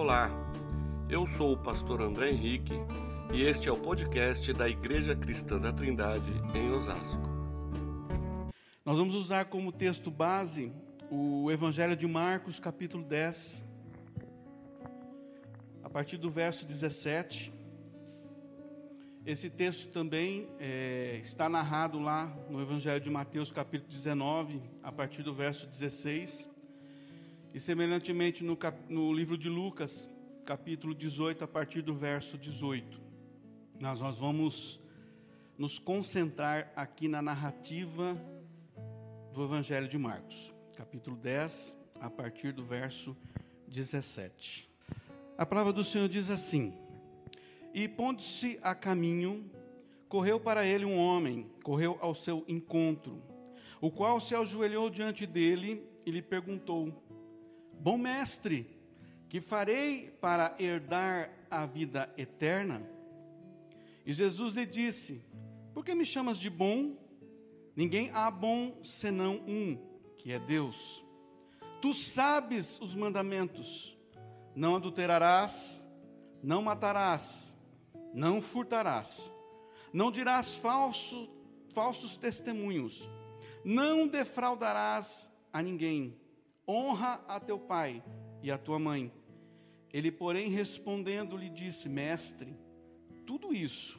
Olá, eu sou o pastor André Henrique e este é o podcast da Igreja Cristã da Trindade em Osasco. Nós vamos usar como texto base o Evangelho de Marcos, capítulo 10, a partir do verso 17. Esse texto também é, está narrado lá no Evangelho de Mateus, capítulo 19, a partir do verso 16. E semelhantemente no, cap, no livro de Lucas, capítulo 18, a partir do verso 18. Nós, nós vamos nos concentrar aqui na narrativa do Evangelho de Marcos, capítulo 10, a partir do verso 17. A palavra do Senhor diz assim: E pondo-se a caminho, correu para ele um homem, correu ao seu encontro, o qual se ajoelhou diante dele e lhe perguntou: Bom mestre, que farei para herdar a vida eterna? E Jesus lhe disse: Por que me chamas de bom? Ninguém há bom senão um, que é Deus. Tu sabes os mandamentos: não adulterarás, não matarás, não furtarás, não dirás falso, falsos testemunhos, não defraudarás a ninguém honra a teu pai e a tua mãe. Ele, porém, respondendo, lhe disse: Mestre, tudo isso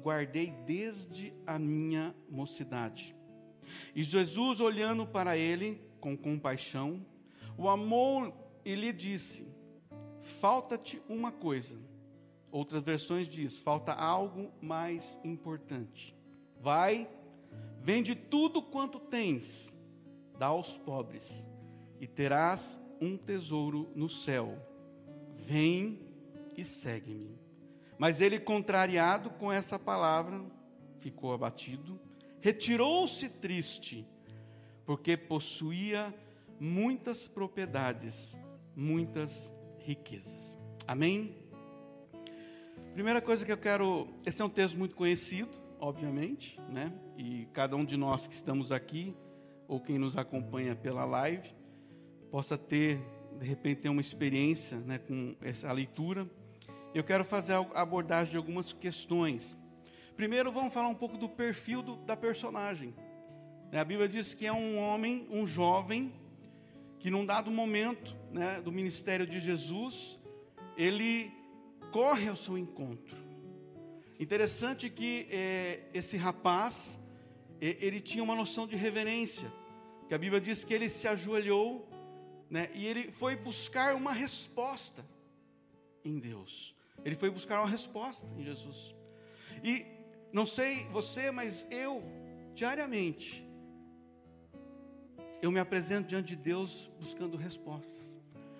guardei desde a minha mocidade. E Jesus, olhando para ele com compaixão, o amou e lhe disse: Falta-te uma coisa. Outras versões diz: falta algo mais importante. Vai, vende tudo quanto tens, dá aos pobres e terás um tesouro no céu. Vem e segue-me. Mas ele, contrariado com essa palavra, ficou abatido, retirou-se triste, porque possuía muitas propriedades, muitas riquezas. Amém? Primeira coisa que eu quero. Esse é um texto muito conhecido, obviamente, né? E cada um de nós que estamos aqui, ou quem nos acompanha pela live, possa ter, de repente, ter uma experiência né, com essa leitura. Eu quero fazer a abordagem de algumas questões. Primeiro, vamos falar um pouco do perfil do, da personagem. Né, a Bíblia diz que é um homem, um jovem, que num dado momento né, do ministério de Jesus, ele corre ao seu encontro. Interessante que é, esse rapaz, ele tinha uma noção de reverência, que a Bíblia diz que ele se ajoelhou né? E ele foi buscar uma resposta em Deus. Ele foi buscar uma resposta em Jesus. E não sei você, mas eu diariamente eu me apresento diante de Deus buscando respostas.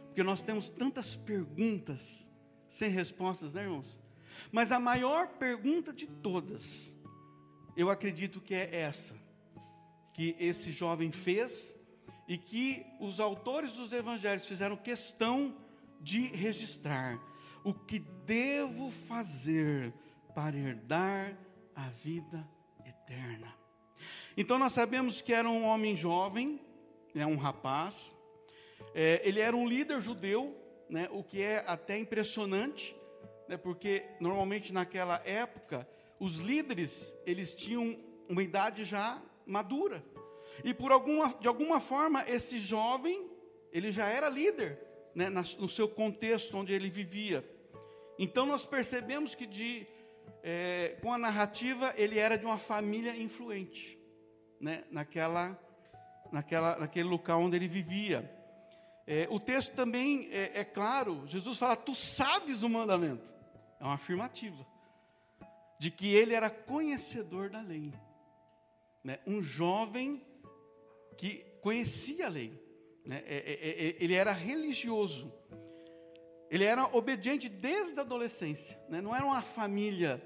Porque nós temos tantas perguntas sem respostas, né, irmãos? Mas a maior pergunta de todas, eu acredito que é essa que esse jovem fez e que os autores dos evangelhos fizeram questão de registrar o que devo fazer para herdar a vida eterna. Então nós sabemos que era um homem jovem, né, um rapaz, é, ele era um líder judeu, né, o que é até impressionante, né, porque normalmente naquela época os líderes eles tinham uma idade já madura. E por alguma, de alguma forma, esse jovem, ele já era líder, né, no seu contexto onde ele vivia. Então nós percebemos que de, é, com a narrativa ele era de uma família influente, né, naquela, naquela, naquele local onde ele vivia. É, o texto também é, é claro, Jesus fala, tu sabes o mandamento. É uma afirmativa. De que ele era conhecedor da lei. Né? Um jovem que conhecia a lei, né? É, é, é, ele era religioso, ele era obediente desde a adolescência, né? não era uma família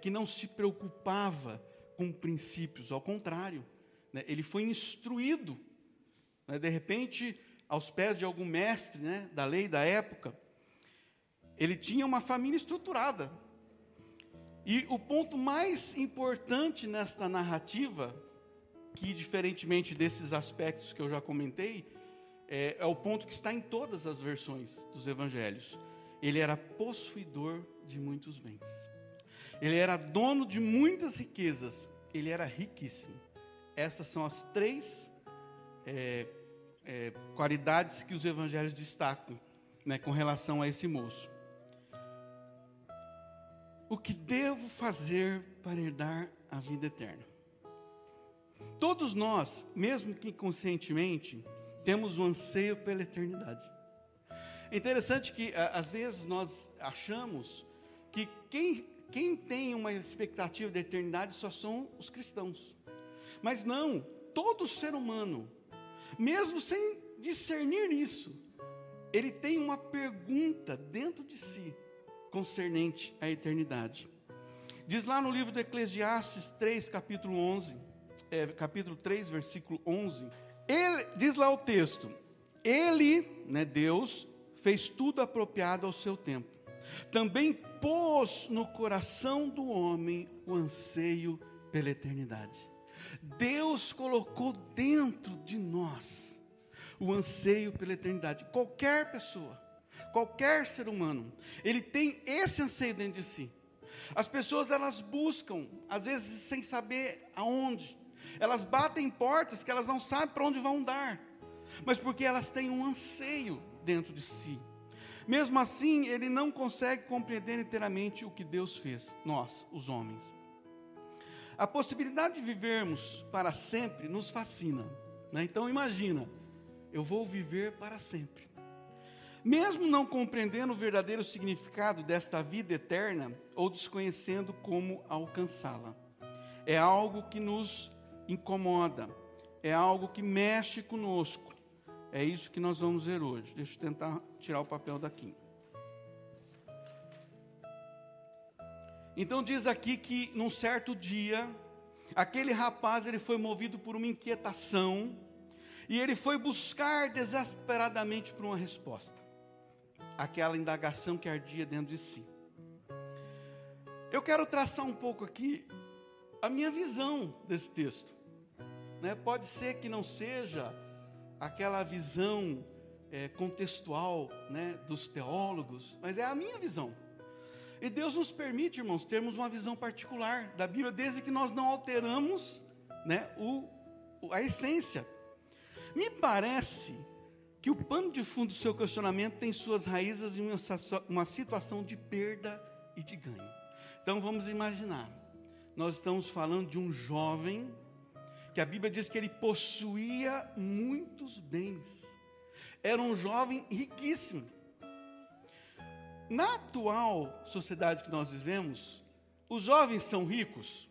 que não se preocupava com princípios, ao contrário, né? ele foi instruído, né? de repente, aos pés de algum mestre né? da lei da época, ele tinha uma família estruturada. E o ponto mais importante nesta narrativa que, diferentemente desses aspectos que eu já comentei, é, é o ponto que está em todas as versões dos evangelhos. Ele era possuidor de muitos bens. Ele era dono de muitas riquezas. Ele era riquíssimo. Essas são as três é, é, qualidades que os evangelhos destacam né, com relação a esse moço. O que devo fazer para herdar a vida eterna? Todos nós, mesmo que inconscientemente, temos um anseio pela eternidade. É interessante que, às vezes, nós achamos que quem, quem tem uma expectativa de eternidade só são os cristãos. Mas não, todo ser humano, mesmo sem discernir isso, ele tem uma pergunta dentro de si concernente à eternidade. Diz lá no livro do Eclesiastes 3, capítulo 11, é, capítulo 3, versículo 11, ele, diz lá o texto, ele, né, Deus, fez tudo apropriado ao seu tempo. Também pôs no coração do homem o anseio pela eternidade. Deus colocou dentro de nós o anseio pela eternidade. Qualquer pessoa, qualquer ser humano, ele tem esse anseio dentro de si. As pessoas elas buscam, às vezes sem saber aonde. Elas batem portas que elas não sabem para onde vão dar, mas porque elas têm um anseio dentro de si. Mesmo assim, ele não consegue compreender inteiramente o que Deus fez, nós, os homens. A possibilidade de vivermos para sempre nos fascina. Né? Então, imagina, eu vou viver para sempre. Mesmo não compreendendo o verdadeiro significado desta vida eterna ou desconhecendo como alcançá-la, é algo que nos incomoda, é algo que mexe conosco. É isso que nós vamos ver hoje. Deixa eu tentar tirar o papel daqui. Então diz aqui que num certo dia, aquele rapaz ele foi movido por uma inquietação e ele foi buscar desesperadamente por uma resposta. Aquela indagação que ardia dentro de si. Eu quero traçar um pouco aqui a minha visão desse texto. Né? Pode ser que não seja aquela visão é, contextual né, dos teólogos, mas é a minha visão. E Deus nos permite, irmãos, termos uma visão particular da Bíblia, desde que nós não alteramos né, o, a essência. Me parece que o pano de fundo do seu questionamento tem suas raízes em uma, uma situação de perda e de ganho. Então vamos imaginar, nós estamos falando de um jovem que a Bíblia diz que ele possuía muitos bens. Era um jovem riquíssimo. Na atual sociedade que nós vivemos, os jovens são ricos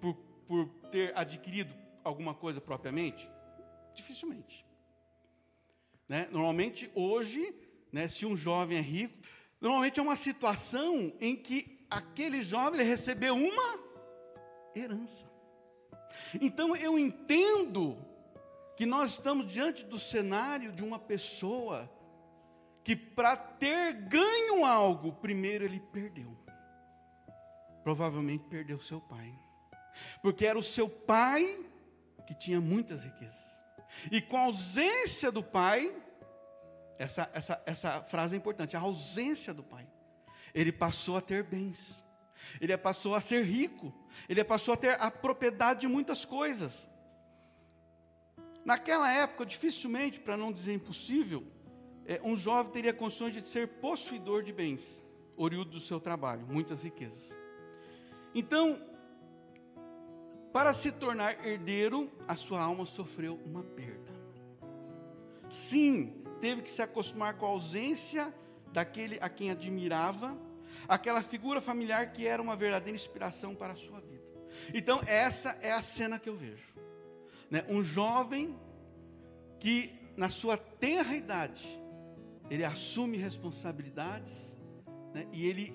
por, por ter adquirido alguma coisa propriamente? Dificilmente. Né? Normalmente, hoje, né, se um jovem é rico, normalmente é uma situação em que aquele jovem recebeu uma herança. Então eu entendo que nós estamos diante do cenário de uma pessoa que para ter ganho algo, primeiro ele perdeu. Provavelmente perdeu seu pai. Porque era o seu pai que tinha muitas riquezas. E com a ausência do pai, essa, essa, essa frase é importante, a ausência do pai, ele passou a ter bens ele passou a ser rico, ele passou a ter a propriedade de muitas coisas. Naquela época, dificilmente, para não dizer impossível, é, um jovem teria condições de ser possuidor de bens, oriundo do seu trabalho, muitas riquezas. Então, para se tornar herdeiro, a sua alma sofreu uma perda. Sim, teve que se acostumar com a ausência daquele a quem admirava aquela figura familiar que era uma verdadeira inspiração para a sua vida. Então, essa é a cena que eu vejo. Né? Um jovem que, na sua tenra idade, ele assume responsabilidades né? e ele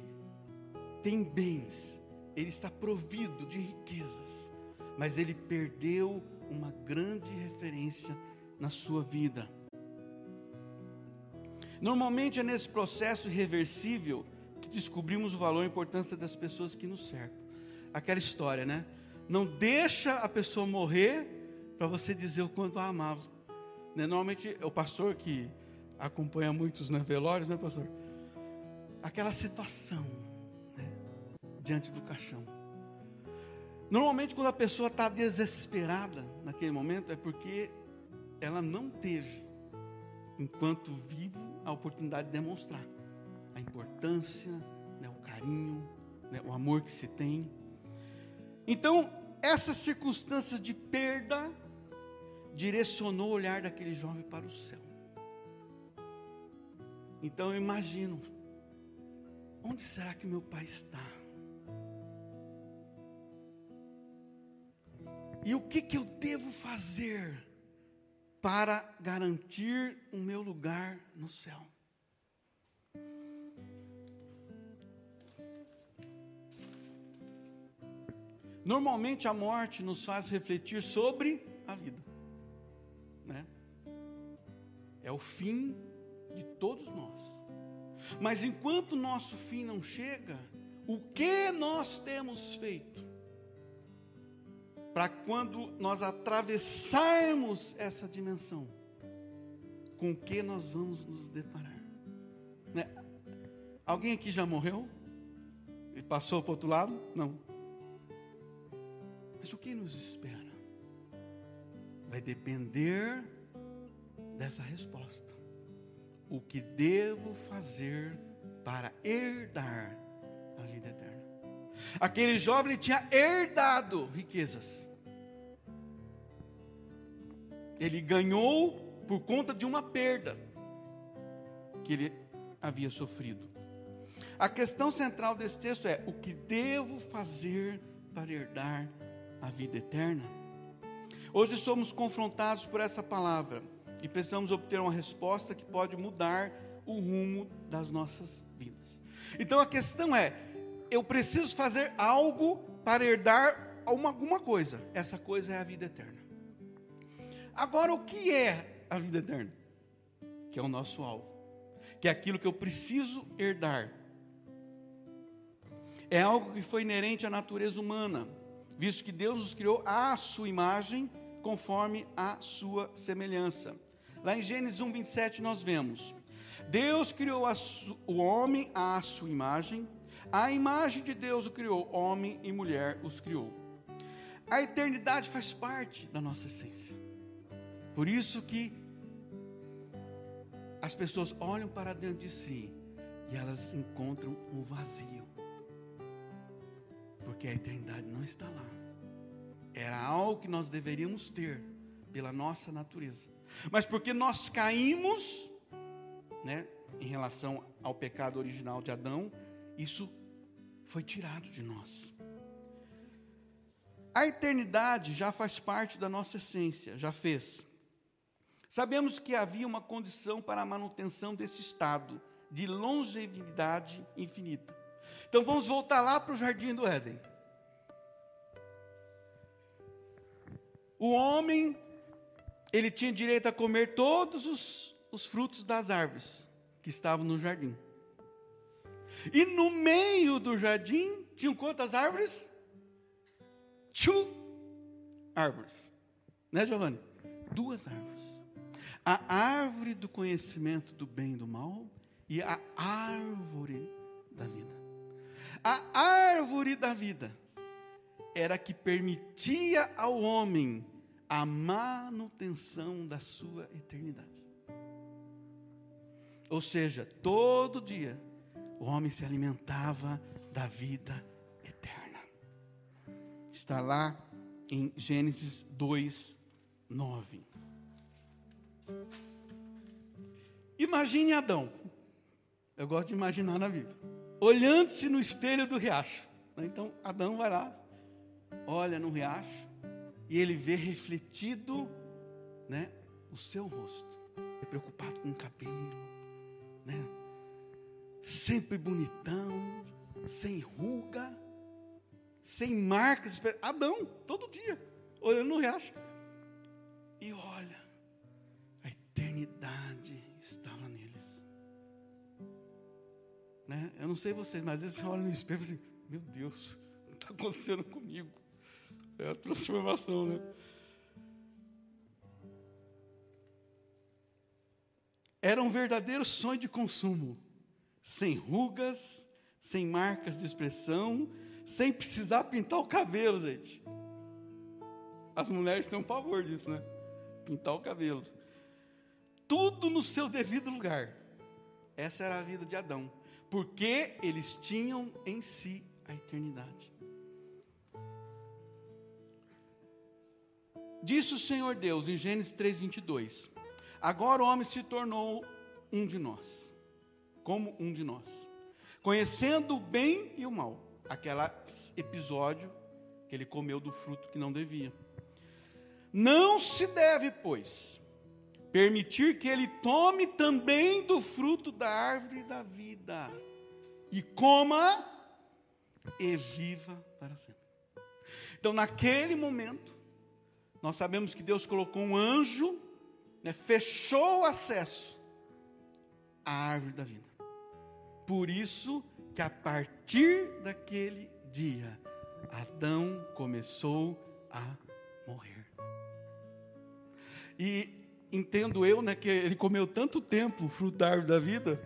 tem bens, ele está provido de riquezas, mas ele perdeu uma grande referência na sua vida. Normalmente é nesse processo irreversível que descobrimos o valor e a importância das pessoas que nos cercam. Aquela história, né? Não deixa a pessoa morrer para você dizer o quanto a amava. Né? Normalmente, o pastor que acompanha muitos né, velórios, né, pastor? Aquela situação né, diante do caixão. Normalmente, quando a pessoa está desesperada naquele momento, é porque ela não teve, enquanto vivo, a oportunidade de demonstrar a importância, né, o carinho, né, o amor que se tem. Então, essas circunstâncias de perda direcionou o olhar daquele jovem para o céu. Então eu imagino, onde será que meu pai está? E o que, que eu devo fazer para garantir o meu lugar no céu? Normalmente a morte nos faz refletir sobre a vida, né? É o fim de todos nós. Mas enquanto nosso fim não chega, o que nós temos feito para quando nós atravessarmos essa dimensão, com o que nós vamos nos deparar? Né? Alguém aqui já morreu? E passou para o outro lado? Não. Mas o que nos espera? Vai depender dessa resposta. O que devo fazer para herdar a vida eterna? Aquele jovem tinha herdado riquezas. Ele ganhou por conta de uma perda que ele havia sofrido. A questão central desse texto é: o que devo fazer para herdar a vida eterna? Hoje somos confrontados por essa palavra e precisamos obter uma resposta que pode mudar o rumo das nossas vidas. Então a questão é: eu preciso fazer algo para herdar uma, alguma coisa. Essa coisa é a vida eterna. Agora, o que é a vida eterna? Que é o nosso alvo, que é aquilo que eu preciso herdar. É algo que foi inerente à natureza humana visto que Deus nos criou à sua imagem, conforme a sua semelhança. Lá em Gênesis 1, 27, nós vemos: Deus criou o homem à sua imagem, a imagem de Deus o criou, homem e mulher os criou. A eternidade faz parte da nossa essência. Por isso que as pessoas olham para dentro de si e elas encontram um vazio porque a eternidade não está lá. Era algo que nós deveríamos ter pela nossa natureza. Mas porque nós caímos, né, em relação ao pecado original de Adão, isso foi tirado de nós. A eternidade já faz parte da nossa essência, já fez. Sabemos que havia uma condição para a manutenção desse estado de longevidade infinita. Então vamos voltar lá para o jardim do Éden. O homem, ele tinha direito a comer todos os, os frutos das árvores que estavam no jardim. E no meio do jardim, tinham quantas árvores? Two árvores. Né, Giovanni? Duas árvores. A árvore do conhecimento do bem e do mal e a árvore da vida. A árvore da vida era que permitia ao homem a manutenção da sua eternidade. Ou seja, todo dia o homem se alimentava da vida eterna. Está lá em Gênesis 2, 9. Imagine Adão. Eu gosto de imaginar na Bíblia olhando-se no espelho do riacho. Então Adão vai lá, olha no riacho e ele vê refletido, né, o seu rosto. É preocupado com o cabelo, né? Sempre bonitão, sem ruga, sem marcas. Adão, todo dia, olhando no riacho. E olha, Eu não sei vocês, mas às vezes você olha no espelho e assim, meu Deus, o que está acontecendo comigo? É a transformação, né? era um verdadeiro sonho de consumo, sem rugas, sem marcas de expressão, sem precisar pintar o cabelo, gente. As mulheres têm um favor disso, né? Pintar o cabelo. Tudo no seu devido lugar. Essa era a vida de Adão, porque eles tinham em si a eternidade. Disse o Senhor Deus em Gênesis 3:22: Agora o homem se tornou um de nós, como um de nós, conhecendo o bem e o mal. Aquele episódio que ele comeu do fruto que não devia. Não se deve, pois, permitir que ele tome também do fruto da árvore da vida e coma e viva para sempre. Então, naquele momento, nós sabemos que Deus colocou um anjo, né, fechou o acesso à árvore da vida. Por isso que a partir daquele dia, Adão começou a morrer. E entendo eu, né, que ele comeu tanto tempo fruto da árvore da vida,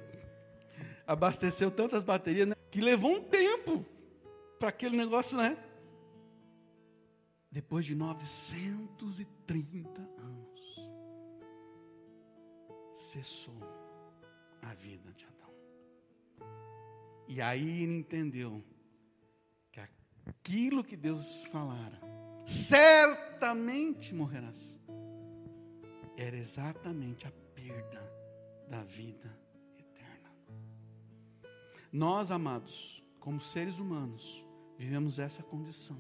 abasteceu tantas baterias, né, que levou um tempo para aquele negócio, né? Depois de 930 anos, cessou a vida de Adão. E aí ele entendeu que aquilo que Deus falara, certamente morrerás, era exatamente a perda da vida eterna. Nós, amados, como seres humanos, vivemos essa condição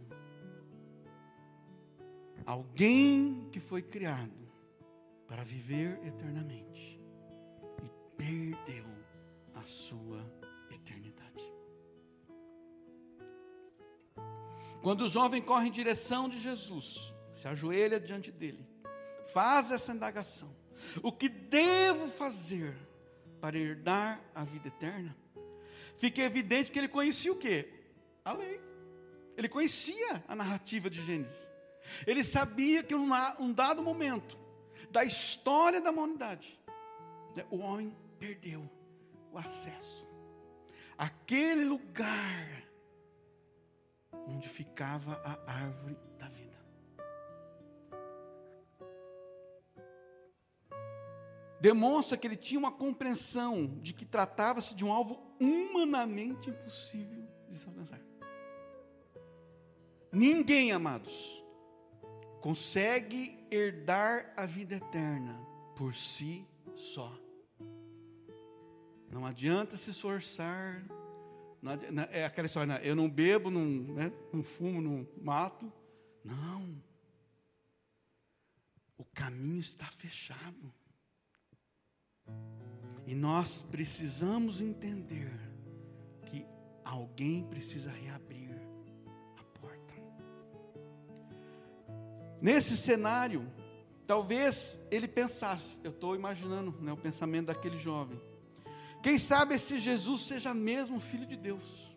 Alguém que foi criado para viver eternamente e perdeu a sua eternidade. Quando o jovem corre em direção de Jesus, se ajoelha diante dele, faz essa indagação: o que devo fazer para herdar a vida eterna? Fica evidente que ele conhecia o que? A lei. Ele conhecia a narrativa de Gênesis. Ele sabia que em um dado momento da história da humanidade, né, o homem perdeu o acesso àquele lugar onde ficava a árvore Demonstra que ele tinha uma compreensão de que tratava-se de um alvo humanamente impossível de se alcançar. Ninguém, amados, consegue herdar a vida eterna por si só. Não adianta se esforçar. É aquela história, né? eu não bebo, não, né, não fumo, não mato. Não. O caminho está fechado. E nós precisamos entender que alguém precisa reabrir Nesse cenário, talvez ele pensasse, eu estou imaginando né, o pensamento daquele jovem. Quem sabe esse Jesus seja mesmo filho de Deus.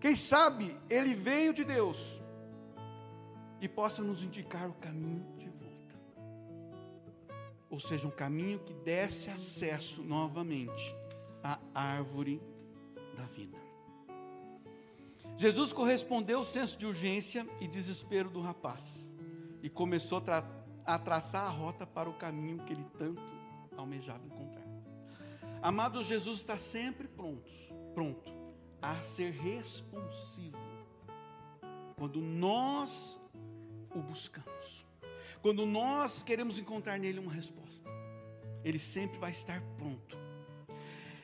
Quem sabe ele veio de Deus e possa nos indicar o caminho. Ou seja, um caminho que desse acesso novamente à árvore da vida. Jesus correspondeu ao senso de urgência e desespero do rapaz e começou a, tra a traçar a rota para o caminho que ele tanto almejava encontrar. Amado, Jesus está sempre pronto, pronto a ser responsivo quando nós o buscamos, quando nós queremos encontrar nele uma resposta. Ele sempre vai estar pronto.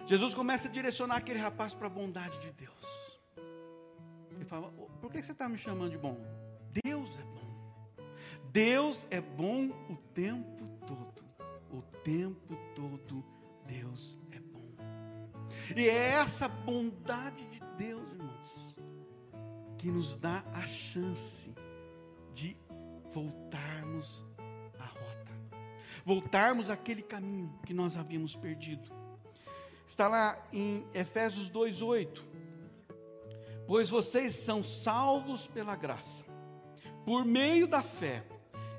Jesus começa a direcionar aquele rapaz para a bondade de Deus. Ele fala: Por que você está me chamando de bom? Deus é bom. Deus é bom o tempo todo. O tempo todo, Deus é bom. E é essa bondade de Deus, irmãos, que nos dá a chance de voltarmos à rota, voltarmos àquele caminho que nós havíamos perdido. Está lá em Efésios 2,8 pois vocês são salvos pela graça, por meio da fé.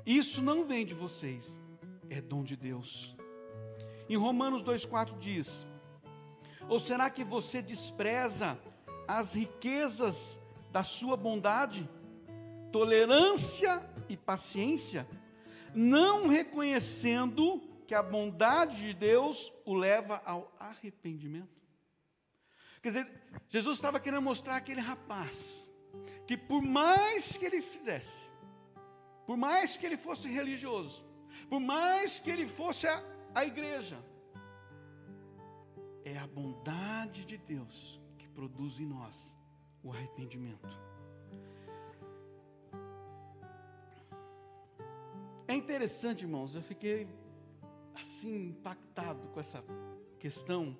Isso não vem de vocês, é dom de Deus. Em Romanos 2,4 diz: Ou será que você despreza as riquezas da sua bondade, tolerância e paciência, não reconhecendo que a bondade de Deus o leva ao arrependimento? Quer dizer, Jesus estava querendo mostrar aquele rapaz que, por mais que ele fizesse, por mais que ele fosse religioso, por mais que ele fosse a, a igreja, é a bondade de Deus que produz em nós o arrependimento. É interessante, irmãos, eu fiquei assim impactado com essa questão.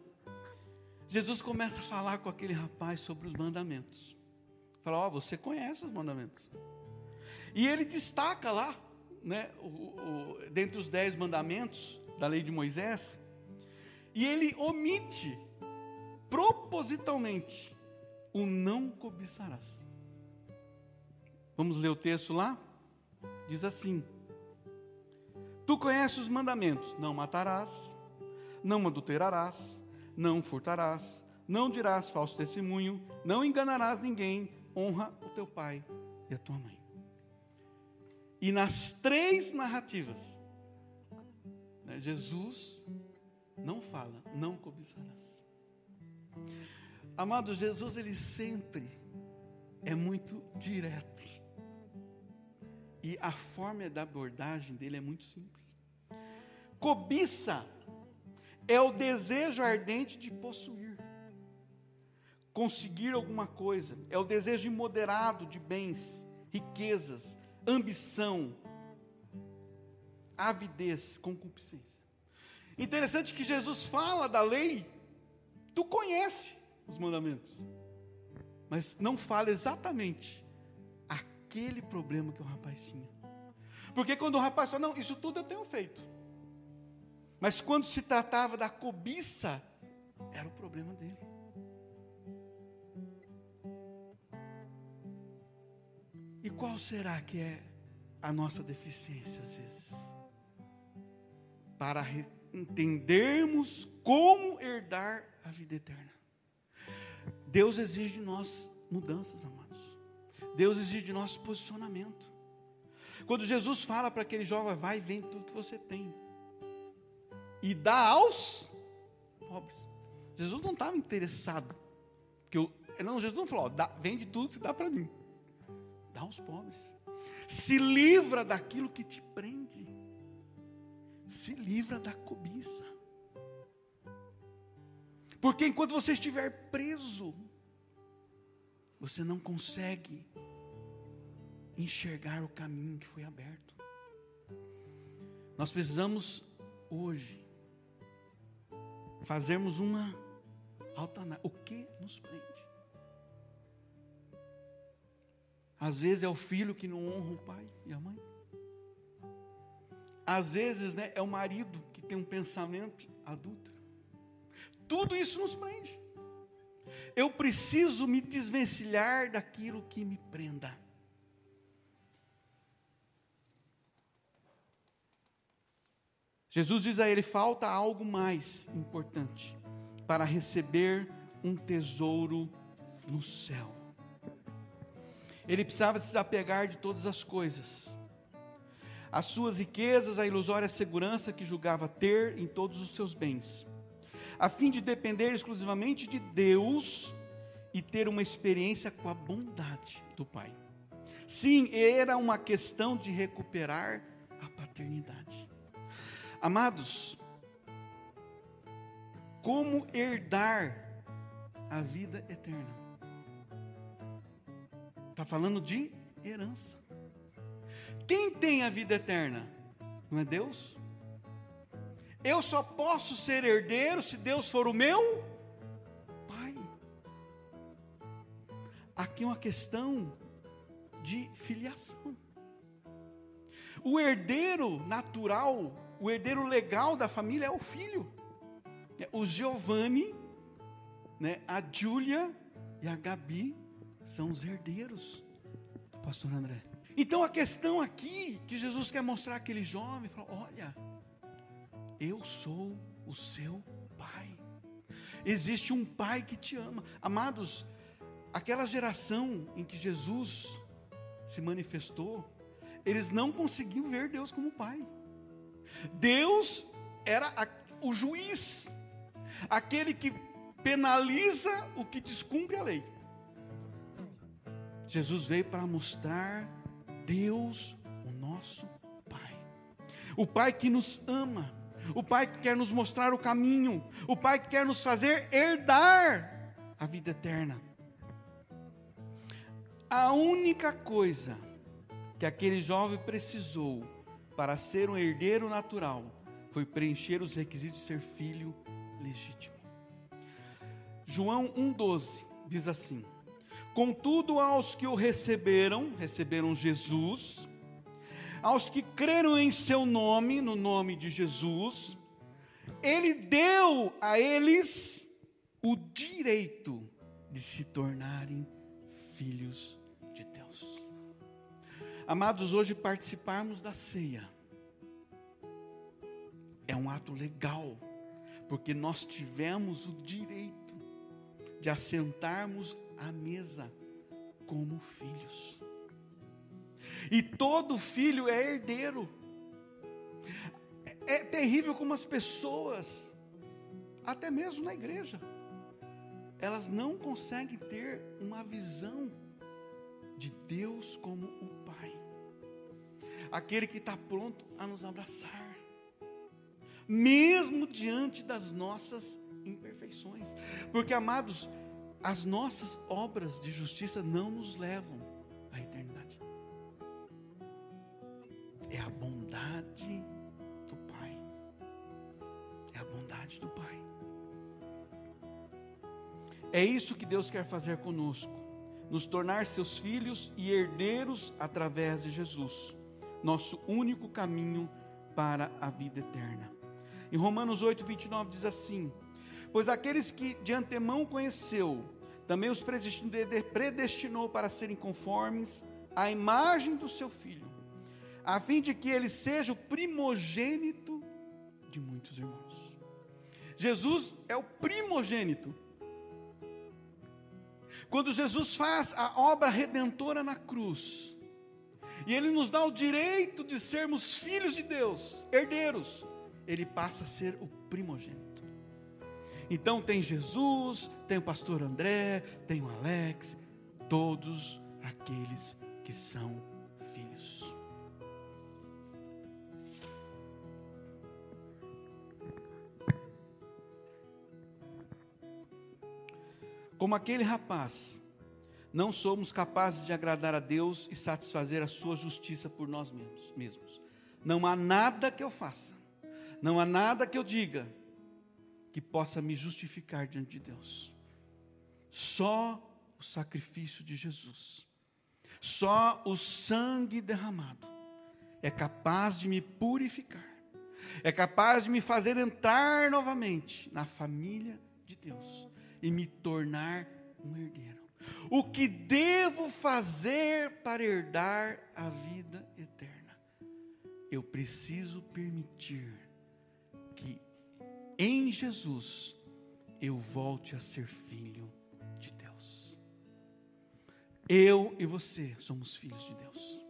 Jesus começa a falar com aquele rapaz sobre os mandamentos. Fala, ó, oh, você conhece os mandamentos. E ele destaca lá, né, o, o, dentre os dez mandamentos da lei de Moisés, e ele omite propositalmente o não cobiçarás. Vamos ler o texto lá? Diz assim: Tu conheces os mandamentos: não matarás, não adulterarás, não furtarás, não dirás falso testemunho, não enganarás ninguém, honra o teu pai e a tua mãe. E nas três narrativas, né, Jesus não fala, não cobiçarás. Amado, Jesus, ele sempre é muito direto. E a forma da abordagem dele é muito simples. Cobiça é o desejo ardente de possuir, conseguir alguma coisa, é o desejo imoderado de bens, riquezas, ambição, avidez, concupiscência. Interessante que Jesus fala da lei, tu conhece os mandamentos, mas não fala exatamente aquele problema que o rapaz tinha. Porque quando o rapaz fala, não, isso tudo eu tenho feito. Mas quando se tratava da cobiça, era o problema dele. E qual será que é a nossa deficiência às vezes? Para entendermos como herdar a vida eterna. Deus exige de nós mudanças, amados. Deus exige de nós posicionamento. Quando Jesus fala para aquele jovem, vai e vende tudo que você tem. E dá aos pobres. Jesus não estava interessado. Porque eu, não, Jesus não falou, dá, vende tudo que dá para mim dá aos pobres. Se livra daquilo que te prende. Se livra da cobiça. Porque enquanto você estiver preso, você não consegue enxergar o caminho que foi aberto. Nós precisamos hoje fazermos uma alta o que nos prende? Às vezes é o filho que não honra o pai e a mãe. Às vezes né, é o marido que tem um pensamento adulto. Tudo isso nos prende. Eu preciso me desvencilhar daquilo que me prenda. Jesus diz a ele: falta algo mais importante para receber um tesouro no céu. Ele precisava se desapegar de todas as coisas. As suas riquezas, a ilusória segurança que julgava ter em todos os seus bens, a fim de depender exclusivamente de Deus e ter uma experiência com a bondade do Pai. Sim, era uma questão de recuperar a paternidade. Amados, como herdar a vida eterna? Está falando de herança. Quem tem a vida eterna? Não é Deus? Eu só posso ser herdeiro se Deus for o meu Pai. Aqui é uma questão de filiação. O herdeiro natural, o herdeiro legal da família é o filho. O Giovanni, né, a Júlia e a Gabi são os herdeiros do pastor André. Então a questão aqui que Jesus quer mostrar àquele jovem, olha, eu sou o seu pai. Existe um pai que te ama. Amados, aquela geração em que Jesus se manifestou, eles não conseguiam ver Deus como pai. Deus era a, o juiz, aquele que penaliza o que descumpre a lei. Jesus veio para mostrar Deus, o nosso Pai. O Pai que nos ama, o Pai que quer nos mostrar o caminho, o Pai que quer nos fazer herdar a vida eterna. A única coisa que aquele jovem precisou para ser um herdeiro natural foi preencher os requisitos de ser filho legítimo. João 1,12 diz assim: Contudo, aos que o receberam, receberam Jesus, aos que creram em seu nome, no nome de Jesus, ele deu a eles o direito de se tornarem filhos de Deus. Amados, hoje participarmos da ceia é um ato legal, porque nós tivemos o direito de assentarmos à mesa como filhos. E todo filho é herdeiro. É, é terrível como as pessoas, até mesmo na igreja, elas não conseguem ter uma visão de Deus como o Pai, aquele que está pronto a nos abraçar, mesmo diante das nossas imperfeições, porque amados, as nossas obras de justiça não nos levam É isso que Deus quer fazer conosco, nos tornar seus filhos e herdeiros através de Jesus, nosso único caminho para a vida eterna. Em Romanos 8, 29 diz assim: Pois aqueles que de antemão conheceu, também os predestinou para serem conformes à imagem do seu filho, a fim de que ele seja o primogênito de muitos irmãos. Jesus é o primogênito. Quando Jesus faz a obra redentora na cruz, e ele nos dá o direito de sermos filhos de Deus, herdeiros, ele passa a ser o primogênito. Então tem Jesus, tem o pastor André, tem o Alex, todos aqueles que são Como aquele rapaz, não somos capazes de agradar a Deus e satisfazer a sua justiça por nós mesmos. Não há nada que eu faça, não há nada que eu diga, que possa me justificar diante de Deus. Só o sacrifício de Jesus, só o sangue derramado é capaz de me purificar, é capaz de me fazer entrar novamente na família de Deus e me tornar um herdeiro. O que devo fazer para herdar a vida eterna? Eu preciso permitir em Jesus eu volte a ser filho de Deus. Eu e você somos filhos de Deus.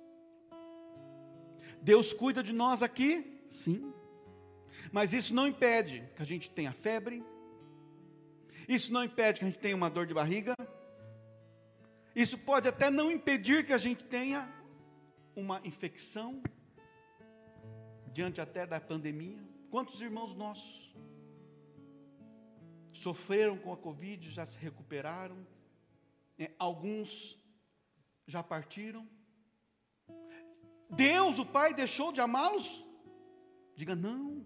Deus cuida de nós aqui? Sim. Mas isso não impede que a gente tenha febre. Isso não impede que a gente tenha uma dor de barriga. Isso pode até não impedir que a gente tenha uma infecção diante até da pandemia. Quantos irmãos nossos sofreram com a Covid, já se recuperaram, né? alguns já partiram. Deus, o Pai, deixou de amá-los? Diga não.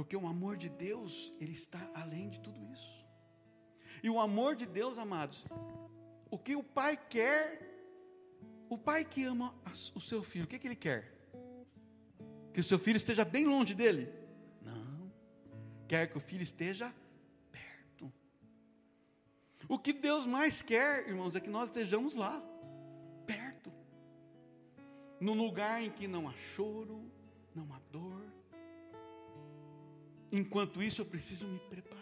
Porque o amor de Deus, ele está além de tudo isso. E o amor de Deus, amados, o que o Pai quer, o Pai que ama o seu filho, o que, que ele quer? Que o seu filho esteja bem longe dele? Não. Quer que o filho esteja perto. O que Deus mais quer, irmãos, é que nós estejamos lá, perto. Num lugar em que não há choro, não há dor. Enquanto isso, eu preciso me preparar.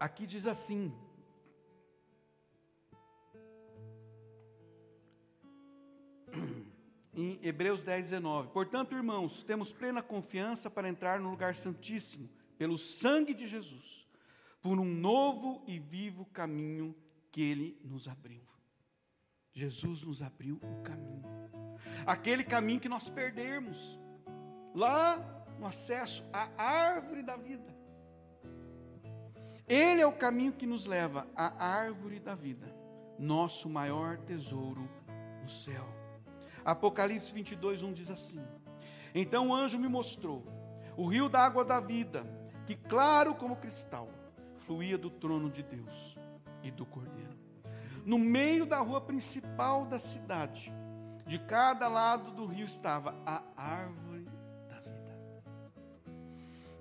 Aqui diz assim: em Hebreus 10, 19. Portanto, irmãos, temos plena confiança para entrar no lugar santíssimo, pelo sangue de Jesus, por um novo e vivo caminho que ele nos abriu. Jesus nos abriu o caminho, aquele caminho que nós perdemos, lá no acesso à árvore da vida. Ele é o caminho que nos leva à árvore da vida, nosso maior tesouro no céu. Apocalipse 22, 1 diz assim: Então o anjo me mostrou o rio da água da vida, que claro como cristal, fluía do trono de Deus e do Cordeiro. No meio da rua principal da cidade, de cada lado do rio estava a árvore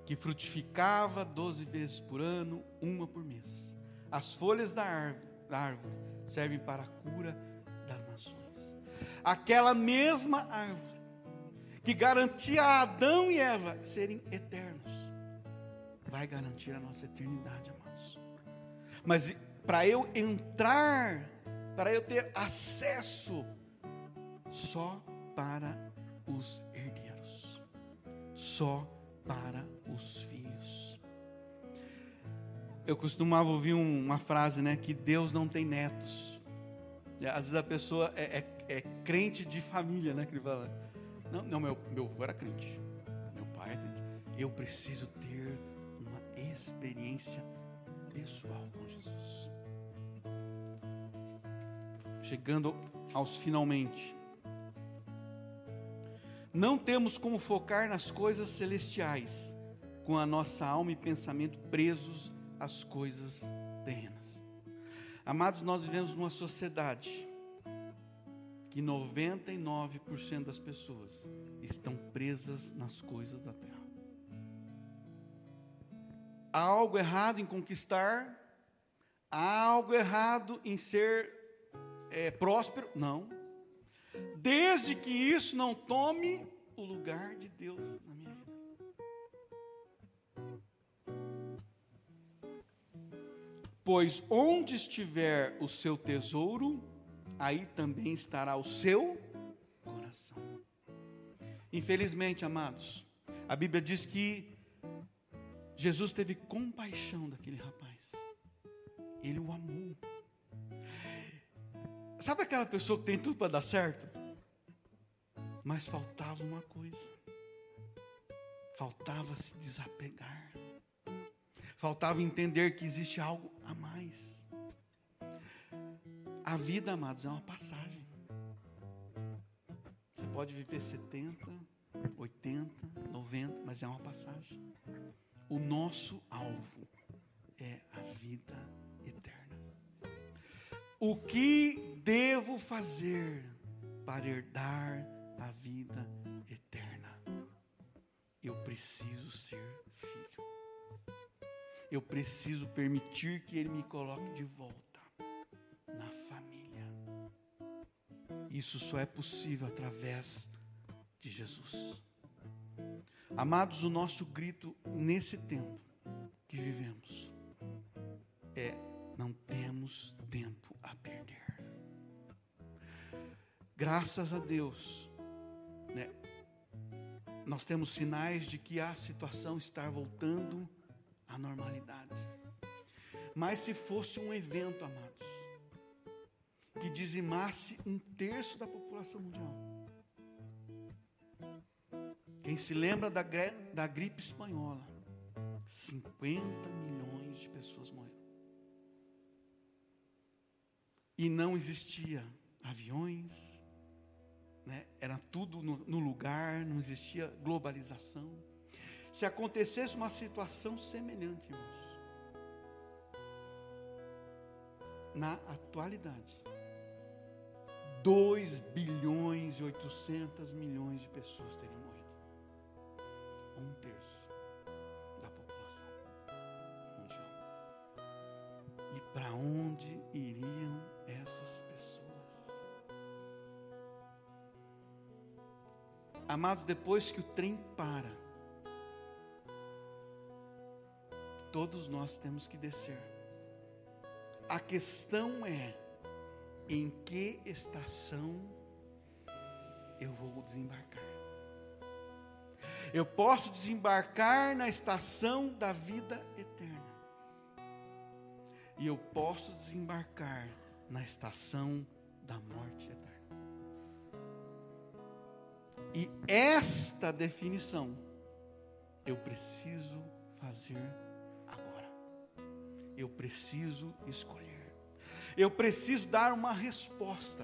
que frutificava doze vezes por ano, uma por mês. As folhas da árvore, servem para a cura das nações aquela mesma árvore que garantia a Adão e Eva serem eternos, vai garantir a nossa eternidade, amados. Mas para eu entrar, para eu ter acesso, só para os herdeiros, só para os filhos. Eu costumava ouvir uma frase, né, que Deus não tem netos. Às vezes a pessoa é, é é crente de família, né? Que ele fala. Não, não meu, meu avô era crente. Meu pai é crente. Eu preciso ter uma experiência pessoal com Jesus. Chegando aos finalmente. Não temos como focar nas coisas celestiais, com a nossa alma e pensamento presos às coisas terrenas. Amados, nós vivemos numa sociedade que 99% das pessoas estão presas nas coisas da terra. Há algo errado em conquistar? Há algo errado em ser é, próspero? Não. Desde que isso não tome o lugar de Deus na minha vida. Pois onde estiver o seu tesouro, aí também estará o seu coração. Infelizmente, amados, a Bíblia diz que Jesus teve compaixão daquele rapaz. Ele o amou. Sabe aquela pessoa que tem tudo para dar certo? Mas faltava uma coisa. Faltava se desapegar. Faltava entender que existe algo a mais. A vida, amados, é uma passagem. Você pode viver 70, 80, 90, mas é uma passagem. O nosso alvo é a vida eterna. O que devo fazer para herdar a vida eterna? Eu preciso ser filho. Eu preciso permitir que Ele me coloque de volta Isso só é possível através de Jesus. Amados, o nosso grito nesse tempo que vivemos é: não temos tempo a perder. Graças a Deus, né, nós temos sinais de que a situação está voltando à normalidade. Mas se fosse um evento, amados, que dizimasse um terço da população mundial. Quem se lembra da, da gripe espanhola? 50 milhões de pessoas morreram. E não existia aviões, né? era tudo no, no lugar, não existia globalização. Se acontecesse uma situação semelhante, irmãos, na atualidade, 2 bilhões e 800 milhões de pessoas teriam morrido. Um terço da população mundial. E para onde iriam essas Amado, depois que o trem para, todos nós temos que descer. A questão é em que estação eu vou desembarcar. Eu posso desembarcar na estação da vida eterna. E eu posso desembarcar na estação da morte eterna. E esta definição eu preciso fazer agora. Eu preciso escolher. Eu preciso dar uma resposta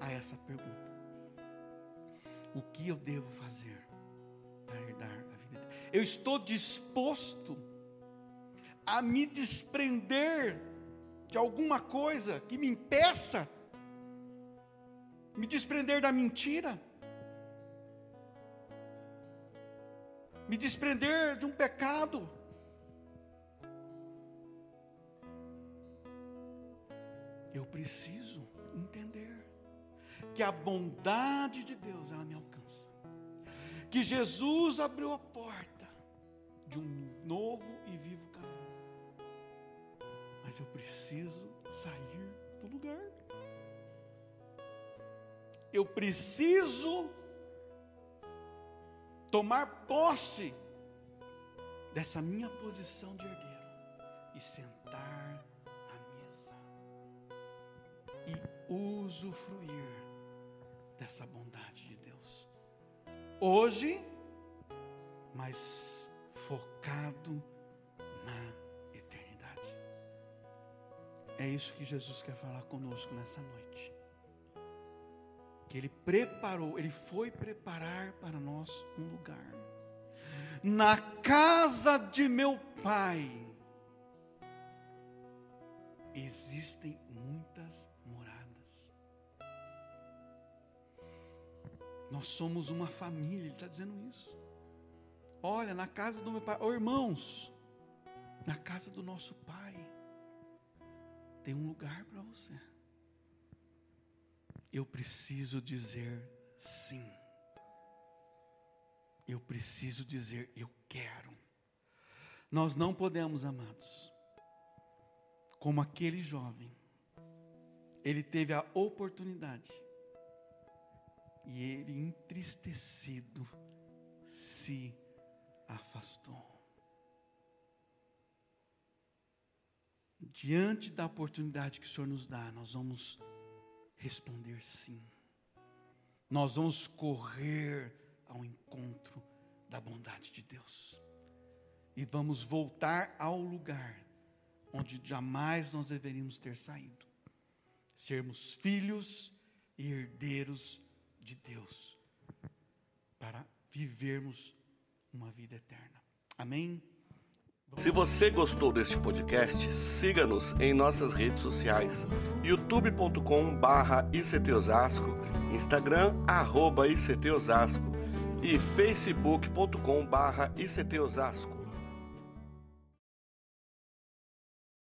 a essa pergunta. O que eu devo fazer? para herdar a vida. Eu estou disposto a me desprender de alguma coisa que me impeça, me desprender da mentira, me desprender de um pecado. Eu preciso entender que a bondade de Deus ela me alcança que Jesus abriu a porta de um novo e vivo caminho. Mas eu preciso sair do lugar. Eu preciso tomar posse dessa minha posição de herdeiro e sentar à mesa e usufruir dessa bondade de Deus hoje, mas focado na eternidade. É isso que Jesus quer falar conosco nessa noite. Que Ele preparou, Ele foi preparar para nós um lugar. Na casa de meu Pai existem muitas Nós somos uma família, ele está dizendo isso. Olha, na casa do meu pai, oh, irmãos, na casa do nosso pai, tem um lugar para você. Eu preciso dizer sim. Eu preciso dizer eu quero. Nós não podemos, amados, como aquele jovem, ele teve a oportunidade e ele, entristecido, se afastou. Diante da oportunidade que o Senhor nos dá, nós vamos responder sim. Nós vamos correr ao encontro da bondade de Deus. E vamos voltar ao lugar onde jamais nós deveríamos ter saído. Sermos filhos e herdeiros de Deus para vivermos uma vida eterna. Amém? Se você gostou deste podcast, siga-nos em nossas redes sociais: youtube.com/ictosasco, Instagram arroba @ictosasco e facebook.com/ictosasco.